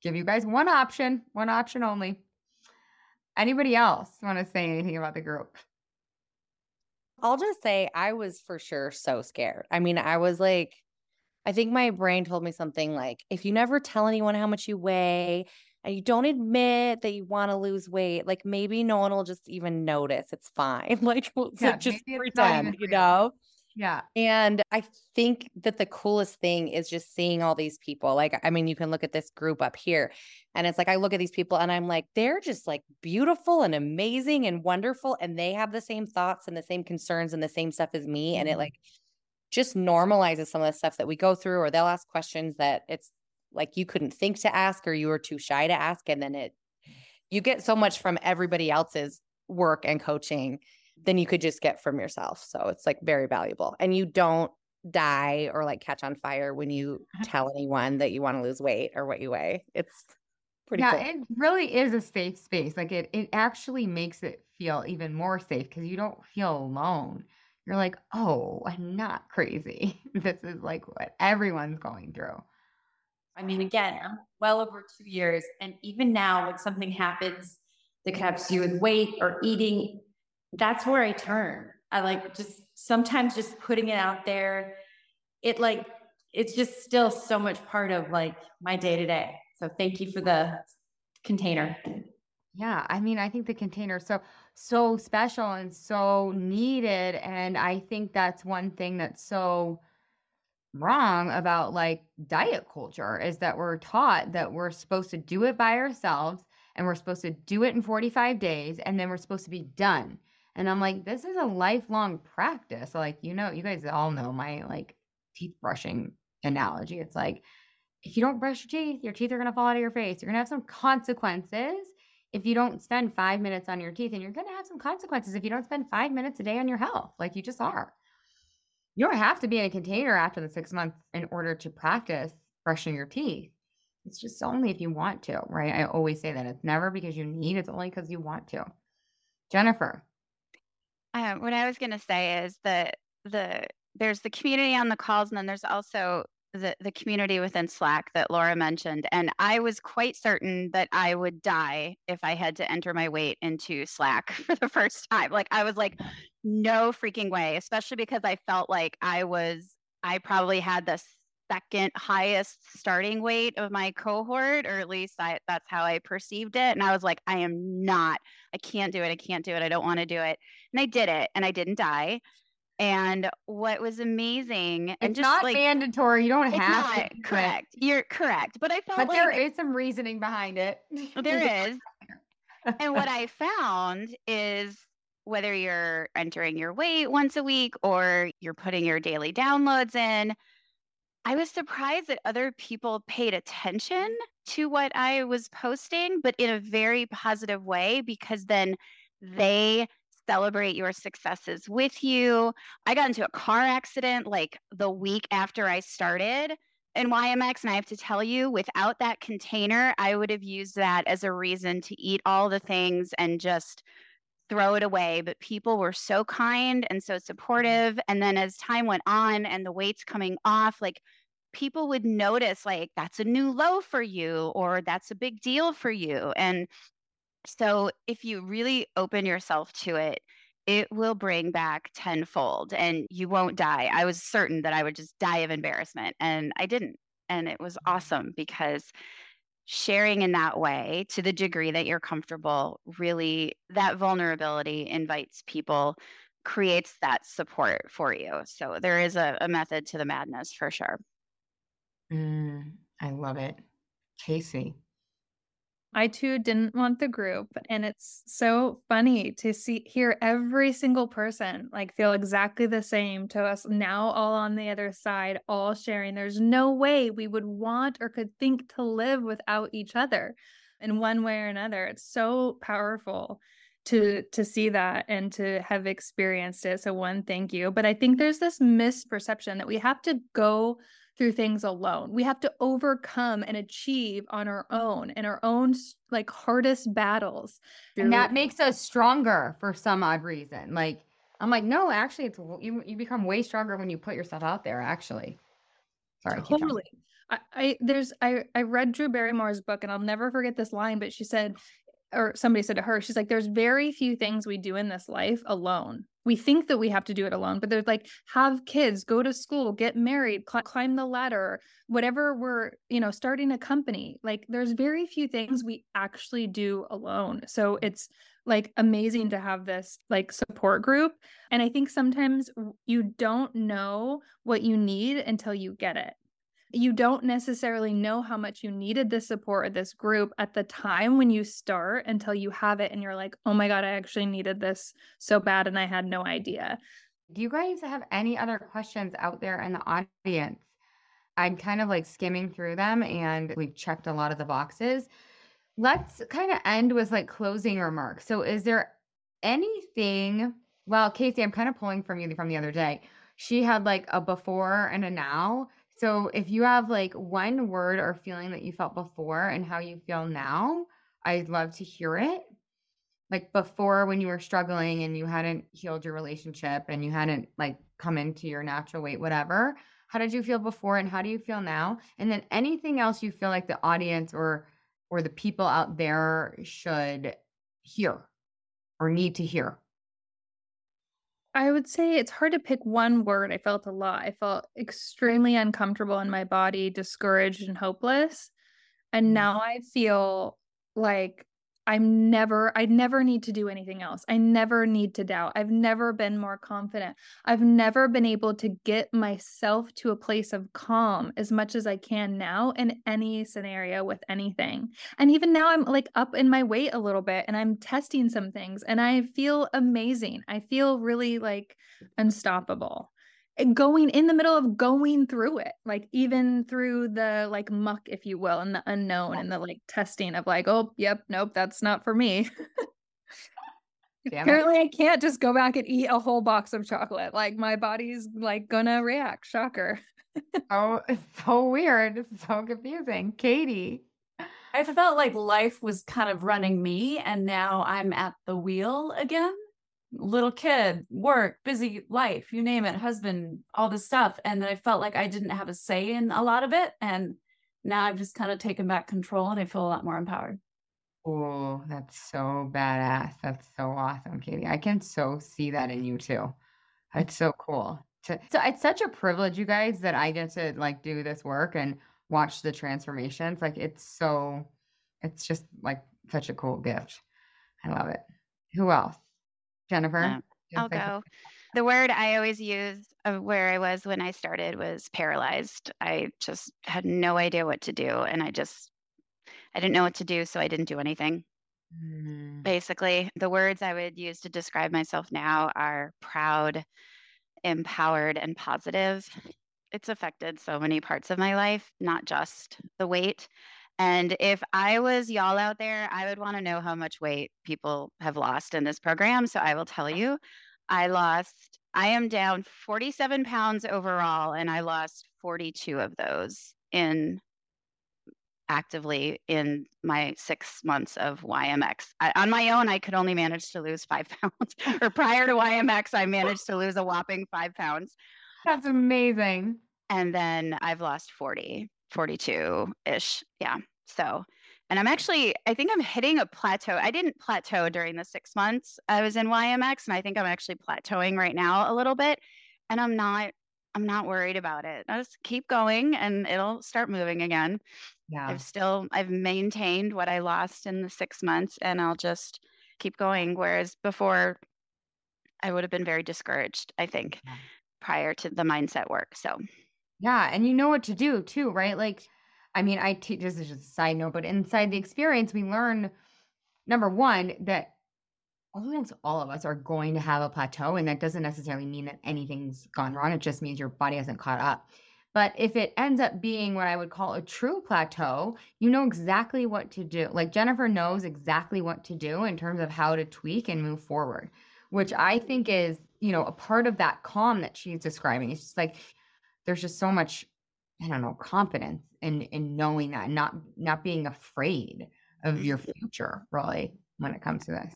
give you guys one option, one option only. Anybody else want to say anything about the group? I'll just say I was for sure so scared. I mean, I was like, I think my brain told me something like, if you never tell anyone how much you weigh and you don't admit that you want to lose weight, like maybe no one will just even notice. It's fine. Like, we'll Yeah, just pretend, you know? Yeah. And I think that the coolest thing is just seeing all these people. Like, I mean, you can look at this group up here, and it's like, I look at these people and I'm like, they're just like beautiful and amazing and wonderful. And they have the same thoughts and the same concerns and the same stuff as me. And it Mhm. like just normalizes some of the stuff that we go through, or they'll ask questions that it's like you couldn't think to ask or you were too shy to ask. And then it, mm. you get so much from everybody else's work and coaching than you could just get from yourself. So it's like very valuable. And you don't die or like catch on fire when you tell anyone that you want to lose weight or what you weigh. It's pretty yeah, cool. it really is a safe space. Like it, it actually makes it feel even more safe because you don't feel alone. You're like, oh, I'm not crazy. This is like what everyone's going through. I mean, again, I'm well over two years. And even now, when something happens that could to do with weight or eating, that's where I turn. I like just sometimes just putting it out there. It like, it's just still so much part of like my day to day. So thank you for the container. Yeah, I mean, I think the container is so so special and so needed, and I think that's one thing that's so wrong about like diet culture is that we're taught that we're supposed to do it by ourselves and we're supposed to do it in 45 days and then we're supposed to be done. And I'm like, this is a lifelong practice. Like, you know, you guys all know my like teeth brushing analogy. It's like if you don't brush your teeth, your teeth are going to fall out of your face. You're going to have some consequences if you don't spend five minutes on your teeth, and you're going to have some consequences if you don't spend five minutes a day on your health, like you just are. You don't have to be in a container after the six months in order to practice brushing your teeth. It's just only if you want to, right? I always say that it's never because you need, it's only because you want to. Jennifer. Um, what I was going to say is that the there's the community on the calls, and then there's also the the community within Slack that Laura mentioned. And I was quite certain that I would die if I had to enter my weight into Slack for the first time. Like I was like, no freaking way. Especially because I felt like I was I probably had the second highest starting weight of my cohort, or at least I that's how I perceived it. And I was like, I am not. I can't do it. I can't do it. I don't want to do it. And I did it, and I didn't die. And what was amazing, and It's just not like mandatory. You don't have not to. it, correct. You're correct, but I felt But like there is some reasoning behind it. there is. and what I found is whether you're entering your weight once a week or you're putting your daily downloads in, I was surprised that other people paid attention to what I was posting, but in a very positive way because then they celebrate your successes with you. I got into a car accident like the week after I started in YMX. And I have to tell you, without that container, I would have used that as a reason to eat all the things and just throw it away. But people were so kind and so mm-hmm. supportive. And then as time went on and the weight's coming off, like people would notice, like, that's a new low for you, or that's a big deal for you. And so if you really open yourself to it, it will bring back tenfold and you won't die. I was certain that I would just die of embarrassment and I didn't. And it was awesome because sharing in that way to the degree that you're comfortable, really that vulnerability invites people, creates that support for you. So there is a, a method to the madness for sure. Mm, I love it. Casey. I too didn't want the group. And it's so funny to see hear every single person like feel exactly the same to us now, all on the other side, all sharing. There's no way we would want or could think to live without each other in one way or another. It's so powerful to to see that and to have experienced it so one thank you but i think there's this misperception that we have to go through things alone. We have to overcome and achieve on our own in our own like hardest battles. And that makes us stronger for some odd reason. Like I'm like, no, actually, it's you. You become way stronger when you put yourself out there. Actually, sorry, totally. I, I there's I I read Drew Barrymore's book and I'll never forget this line, but she said, or somebody said to her, she's like, "There's very few things we do in this life alone." We think that we have to do it alone but they're like have kids go to school get married cl- climb the ladder whatever we're you know starting a company. Like there's very few things we actually do alone. So it's like amazing to have this like support group and i think sometimes you don't know what you need until you get it you don't necessarily know how much you needed this support or this group at the time when you start until you have it and you're like, oh my God, I actually needed this so bad and I had no idea. Do you guys have any other questions out there in the audience? I'm kind of like skimming through them and we've checked a lot of the boxes. Let's kind of end with like closing remarks. So, is there anything? Well, Casey, I'm kind of pulling from you from the other day. She had like a before and a now so if you have like one word or feeling that you felt before and how you feel now, I'd love to hear it. Like before when you were struggling and you hadn't healed your relationship and you hadn't like come into your natural weight, whatever. How did you feel before and how do you feel now? And then anything else you feel like the audience or or the people out there should hear or need to hear. I would say it's hard to pick one word. I felt a lot. I felt extremely uncomfortable in my body, discouraged and hopeless. And mm. now I feel like I'm never, I never need to do anything else. I never need to doubt. I've never been more confident. I've never been able to get myself to a place of calm as much as I can now in any scenario with anything. And even now, I'm like up in my weight a little bit and I'm testing some things and I feel amazing. I feel really like unstoppable going in the middle of going through it like even through the like muck if you will and the unknown and the like testing of like oh yep nope that's not for me. Apparently i can't just go back and eat a whole box of chocolate like my body's like gonna react shocker. Oh it's so weird it's so confusing. Katie. I felt like life was kind of running me, and now I'm at the wheel again little kid, work, busy life, you name it, husband, all this stuff. And then I felt like I didn't have a say in a lot of it. And now I've just kind of taken back control and I feel a lot more empowered. Oh, that's so badass. That's so awesome, Katie. I can so see that in you too. It's so cool. So it's such a privilege, you guys, that I get to like do this work and watch the transformations. Like it's so, it's just like such a cool gift. I love it. Who else? Jennifer? I'll go. The word I always use of where I was when I started was paralyzed. I just had no idea what to do. And I just, I didn't know what to do. So I didn't do anything. Mm. Basically, the words I would use to describe myself now are proud, empowered, and positive. It's affected so many parts of my life, not just the weight. And if I was y'all out there, I would want to know how much weight people have lost in this program. So I will tell uh-huh. you, I lost, I am down 47 pounds overall, and I lost 42 of those in actively in my six months of YMX. I, on my own, I could only manage to lose five pounds. or prior to YMX, I managed to lose a whopping five pounds. That's amazing. And then I've lost 40, 42 ish. Yeah. So, and I'm actually, I think I'm hitting a plateau. I didn't plateau during the six months I was in YMX, and I think I'm actually plateauing right now a little bit. And I'm not, I'm not worried about it. I just keep going, and it'll start moving again. Yeah. I've still, I've maintained what I lost in the six months, and I'll just keep going. Whereas before, I would have been very discouraged. I think yeah. prior to the mindset work. So. Yeah, and you know what to do too, right? Like I mean, I teach this is just a side note, but inside the experience, we learn number one that almost all of us are going to have a plateau, and that doesn't necessarily mean that anything's gone wrong. It just means your body hasn't caught up. But if it ends up being what I would call a true plateau, you know exactly what to do. Like Jennifer knows exactly what to do in terms of how to tweak and move forward, which I think is, you know, a part of that calm that she's describing. It's just like there's just so much, I don't know, confidence in in knowing that, not not being afraid of your mm-hmm. future, really, when it comes to this.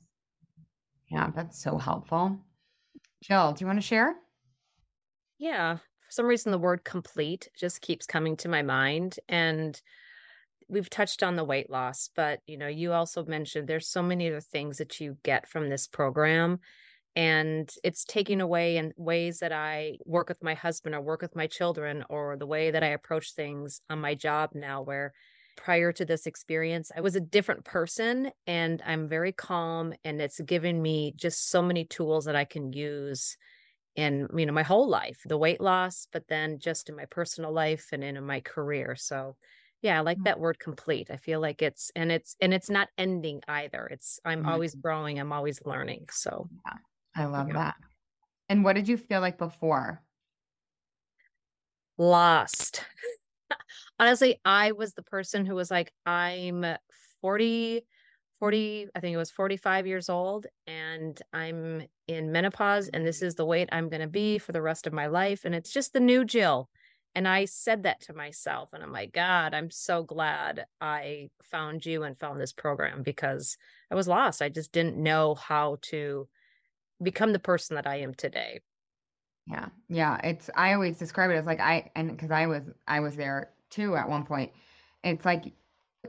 Yeah, that's so helpful. Jill, do you want to share? Yeah. For some reason, the word complete just keeps coming to my mind. And we've touched on the weight loss, but you know, you also mentioned there's so many other things that you get from this program. And it's taking away in ways that I work with my husband or work with my children, or the way that I approach things on my job now, where prior to this experience, I was a different person and I'm very calm. And it's given me just so many tools that I can use in you know my whole life the weight loss but then just in my personal life and in my career so yeah i like Mm. that word complete i feel like it's and it's and it's not ending either it's i'm Mhm. always growing i'm always learning so I love Yeah. that. And what did you feel like before? lost honestly i was the person who was like i'm 40 40 i think it was 45 years old and i'm in menopause and this is the weight i'm going to be for the rest of my life and it's just the new jill and i said that to myself and i'm like god i'm so glad i found you and found this program because i was lost i just didn't know how to become the person that i am today Yeah. Yeah. It's I always describe it as like I and because I was I was there too at one point. It's like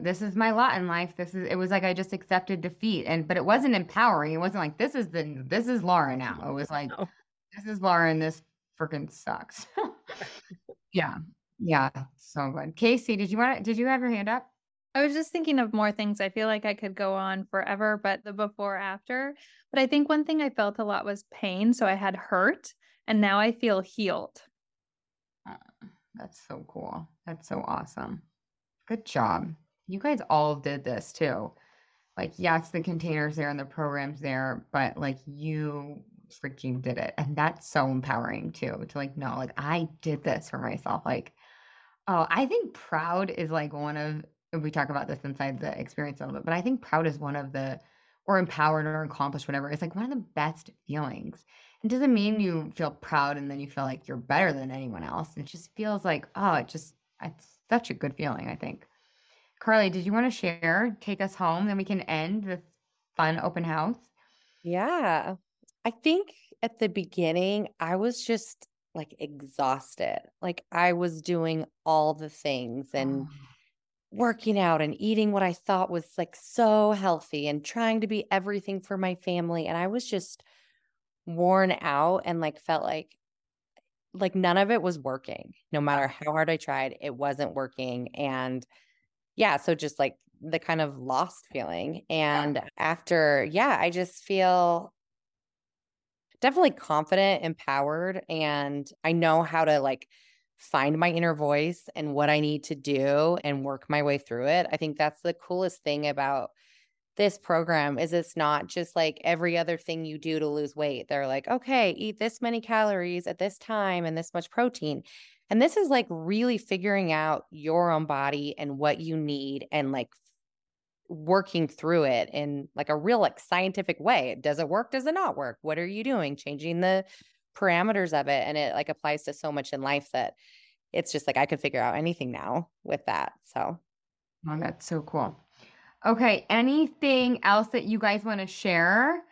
this is my lot in life. This is it was like I just accepted defeat. And but it wasn't empowering. It wasn't like this is the this is Laura now. It was like No. this is Laura and this freaking sucks. yeah. Yeah. So good. Casey, did you want to did you have your hand up? I was just thinking of more things. I feel like I could go on forever, but the before after. But I think one thing I felt a lot was pain. So I had hurt and now I feel healed. Uh, That's so cool. That's so awesome. Good job. You guys all did this too. Like, yes, the containers there and the programs there, but like you freaking did it. And that's so empowering too to like know, like, I did this for myself. Like, oh, I think proud is like one of, we talk about this inside the experience a little bit, but I think proud is one of the, or empowered or accomplished, whatever. It's like one of the best feelings. It doesn't mean you feel proud and then you feel like you're better than anyone else. It just feels like, oh, it just, it's such a good feeling, I think. Carly, did you want to share, take us home, then we can end this fun open house? Yeah. I think at the beginning, I was just like exhausted. Like I was doing all the things and Oh, working out and eating what I thought was like so healthy and trying to be everything for my family. And I was just worn out and like felt like like none of it was working. No matter how hard I tried, it wasn't working. And yeah, so just like the kind of lost feeling. And after, yeah, I just feel definitely confident, empowered, and I know how to like find my inner voice and what I need to do and work my way through it. I think that's the coolest thing about this program is it's not just like every other thing you do to lose weight. They're like, okay, eat this many calories at this time and this much protein. And this is like really figuring out your own body and what you need and like working through it in like a real like scientific way. Does it work? Does it not work? What are you doing? Changing the parameters of it. And it like applies to so much in life that it's just like I could figure out anything now with that. So Oh, that's so cool. Okay, anything else that you guys want to share?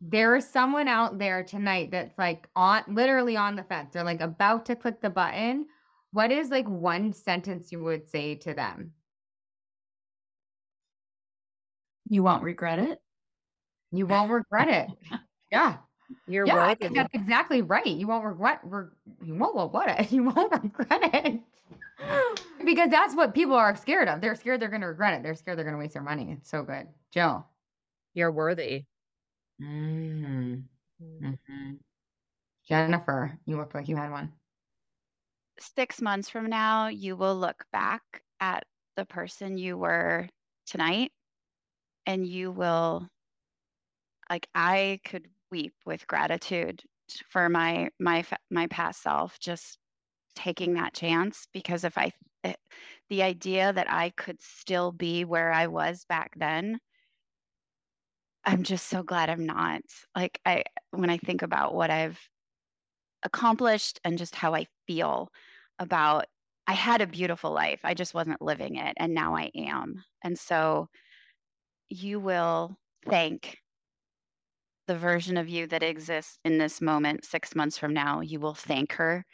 There is someone out there tonight that's like on literally on the fence. They're like about to click the button. What is like one sentence you would say to them? You won't regret it. You won't regret it. Yeah. You're yeah, I think that's exactly right. You won't regret re- you won't well, what it. You won't regret it. because that's what people are scared of. They're scared they're gonna regret it. They're scared they're gonna waste their money. It's so good. Jill. You're worthy. Mm. hmm Jennifer, you look like you had one. Six months from now, you will look back at the person you were tonight and you will like I could weep with gratitude for my my my past self just taking that chance because if I eh, the idea that I could still be where I was back then I'm just so glad I'm not. Like I when I think about what I've accomplished and just how I feel about I had a beautiful life. I just wasn't living it and now I am. And so you will thank the version of you that exists in this moment 6 months from now. You will thank her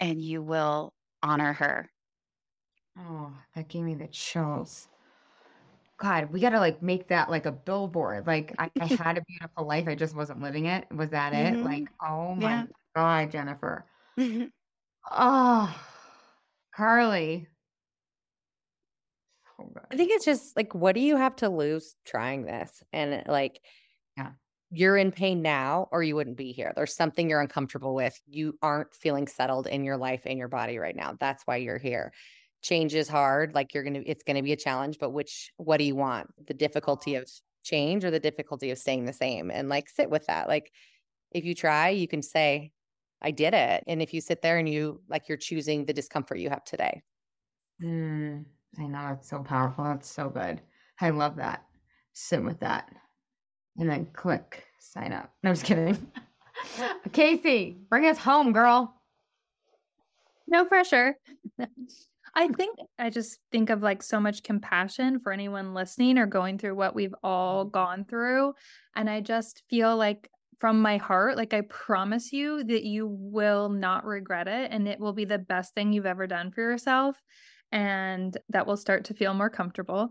and you will honor her. Oh, that gave me the chills. God, we gotta like make that like a billboard. Like I, I had a beautiful life, I just wasn't living it. Was that it? Mhm. Like, oh my Yeah. God, Jennifer. Oh, Carly. So good. I think it's just like, what do you have to lose trying this? And like, Yeah. You're in pain now, or you wouldn't be here. There's something you're uncomfortable with. You aren't feeling settled in your life and your body right now. That's why you're here. Change is hard. Like, you're going to, it's going to be a challenge, but which, what do you want? The difficulty of change or the difficulty of staying the same? And like, sit with that. Like, if you try, you can say, I did it. And if you sit there and you, like, you're choosing the discomfort you have today. Mm, I know it's so powerful. That's so good. I love that. Sit with that. And then click sign up. No, I'm just kidding. Casey, bring us home, girl. No pressure. I think I just think of like so much compassion for anyone listening or going through what we've all gone through. And I just feel like from my heart, like I promise you that you will not regret it and it will be the best thing you've ever done for yourself. And that will start to feel more comfortable.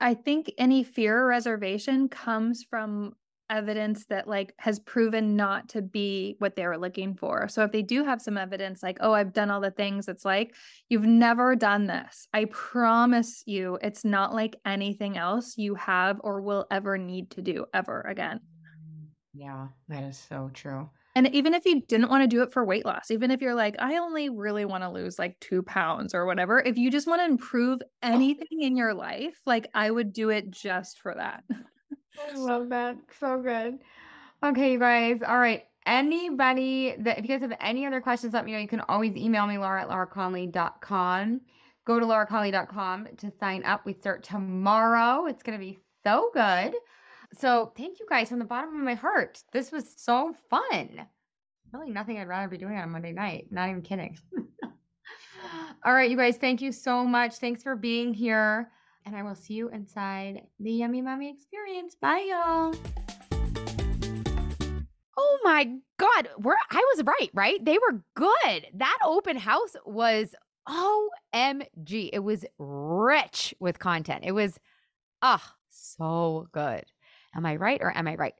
I think any fear or reservation comes from evidence that like has proven not to be what they were looking for. So if they do have some evidence like, oh, I've done all the things, it's like you've never done this. I promise you it's not like anything else you have or will ever need to do ever again. Mm, yeah, that is so true. And even if you didn't want to do it for weight loss, even if you're like, I only really want to lose like two pounds or whatever, if you just want to improve oh. anything in your life, like I would do it just for that. I love that. So good. Okay, you guys. All right. Anybody that, if you guys have any other questions, let me know. You can always email me, Laura at lauraconley.com. Go to lauraconley.com to sign up. We start tomorrow. It's going to be so good. So thank you guys from the bottom of my heart. This was so fun. Really nothing I'd rather be doing on a Monday night. Not even kidding. All right, you guys, thank you so much. Thanks for being here. And I will see you inside the Yummy Mummy experience. Bye, y'all. Oh my God. We're, I was right, right? They were good. That open house was OMG. It was rich with content. It was, ah, so good. Am I right or am I right?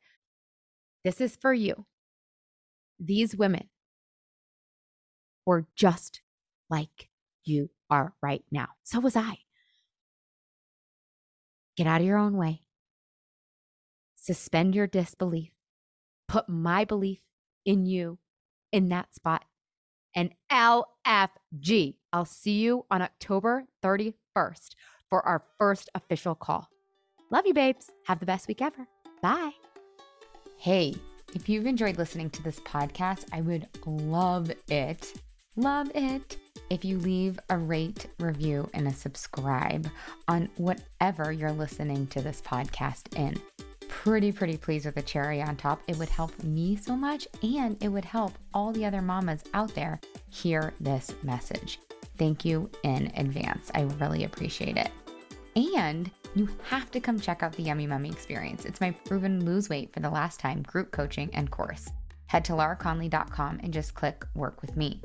This is for you. These women were just like you are right now. So was I. Get out of your own way. Suspend your disbelief. Put my belief in you in that spot. And LFG. I'll see you on October 31st for our first official call. Love you, babes. Have the best week ever. Bye. Hey, if you've enjoyed listening to this podcast, I would love it, love it if you leave a rate, review, and a subscribe on whatever you're listening to this podcast in. Pretty, pretty pleased with the cherry on top. It would help me so much and it would help all the other mamas out there hear this message. Thank you in advance. I really appreciate it. And you have to come check out the Yummy Mummy experience. It's my proven lose weight for the last time group coaching and course. Head to lauraconley.com and just click work with me.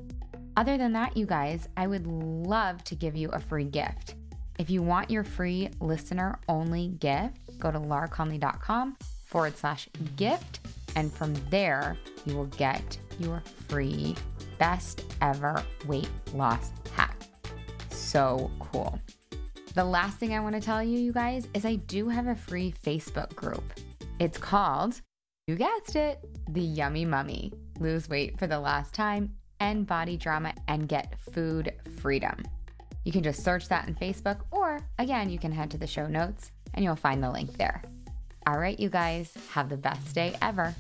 Other than that, you guys, I would love to give you a free gift. If you want your free listener only gift, go to lauraconley.com forward slash gift. And from there, you will get your free best ever weight loss hack. So cool. The last thing I want to tell you, you guys, is I do have a free Facebook group. It's called, you guessed it, The Yummy Mummy. Lose weight for the last time, end body drama, and get food freedom. You can just search that in Facebook, or again, you can head to the show notes and you'll find the link there. All right, you guys, have the best day ever.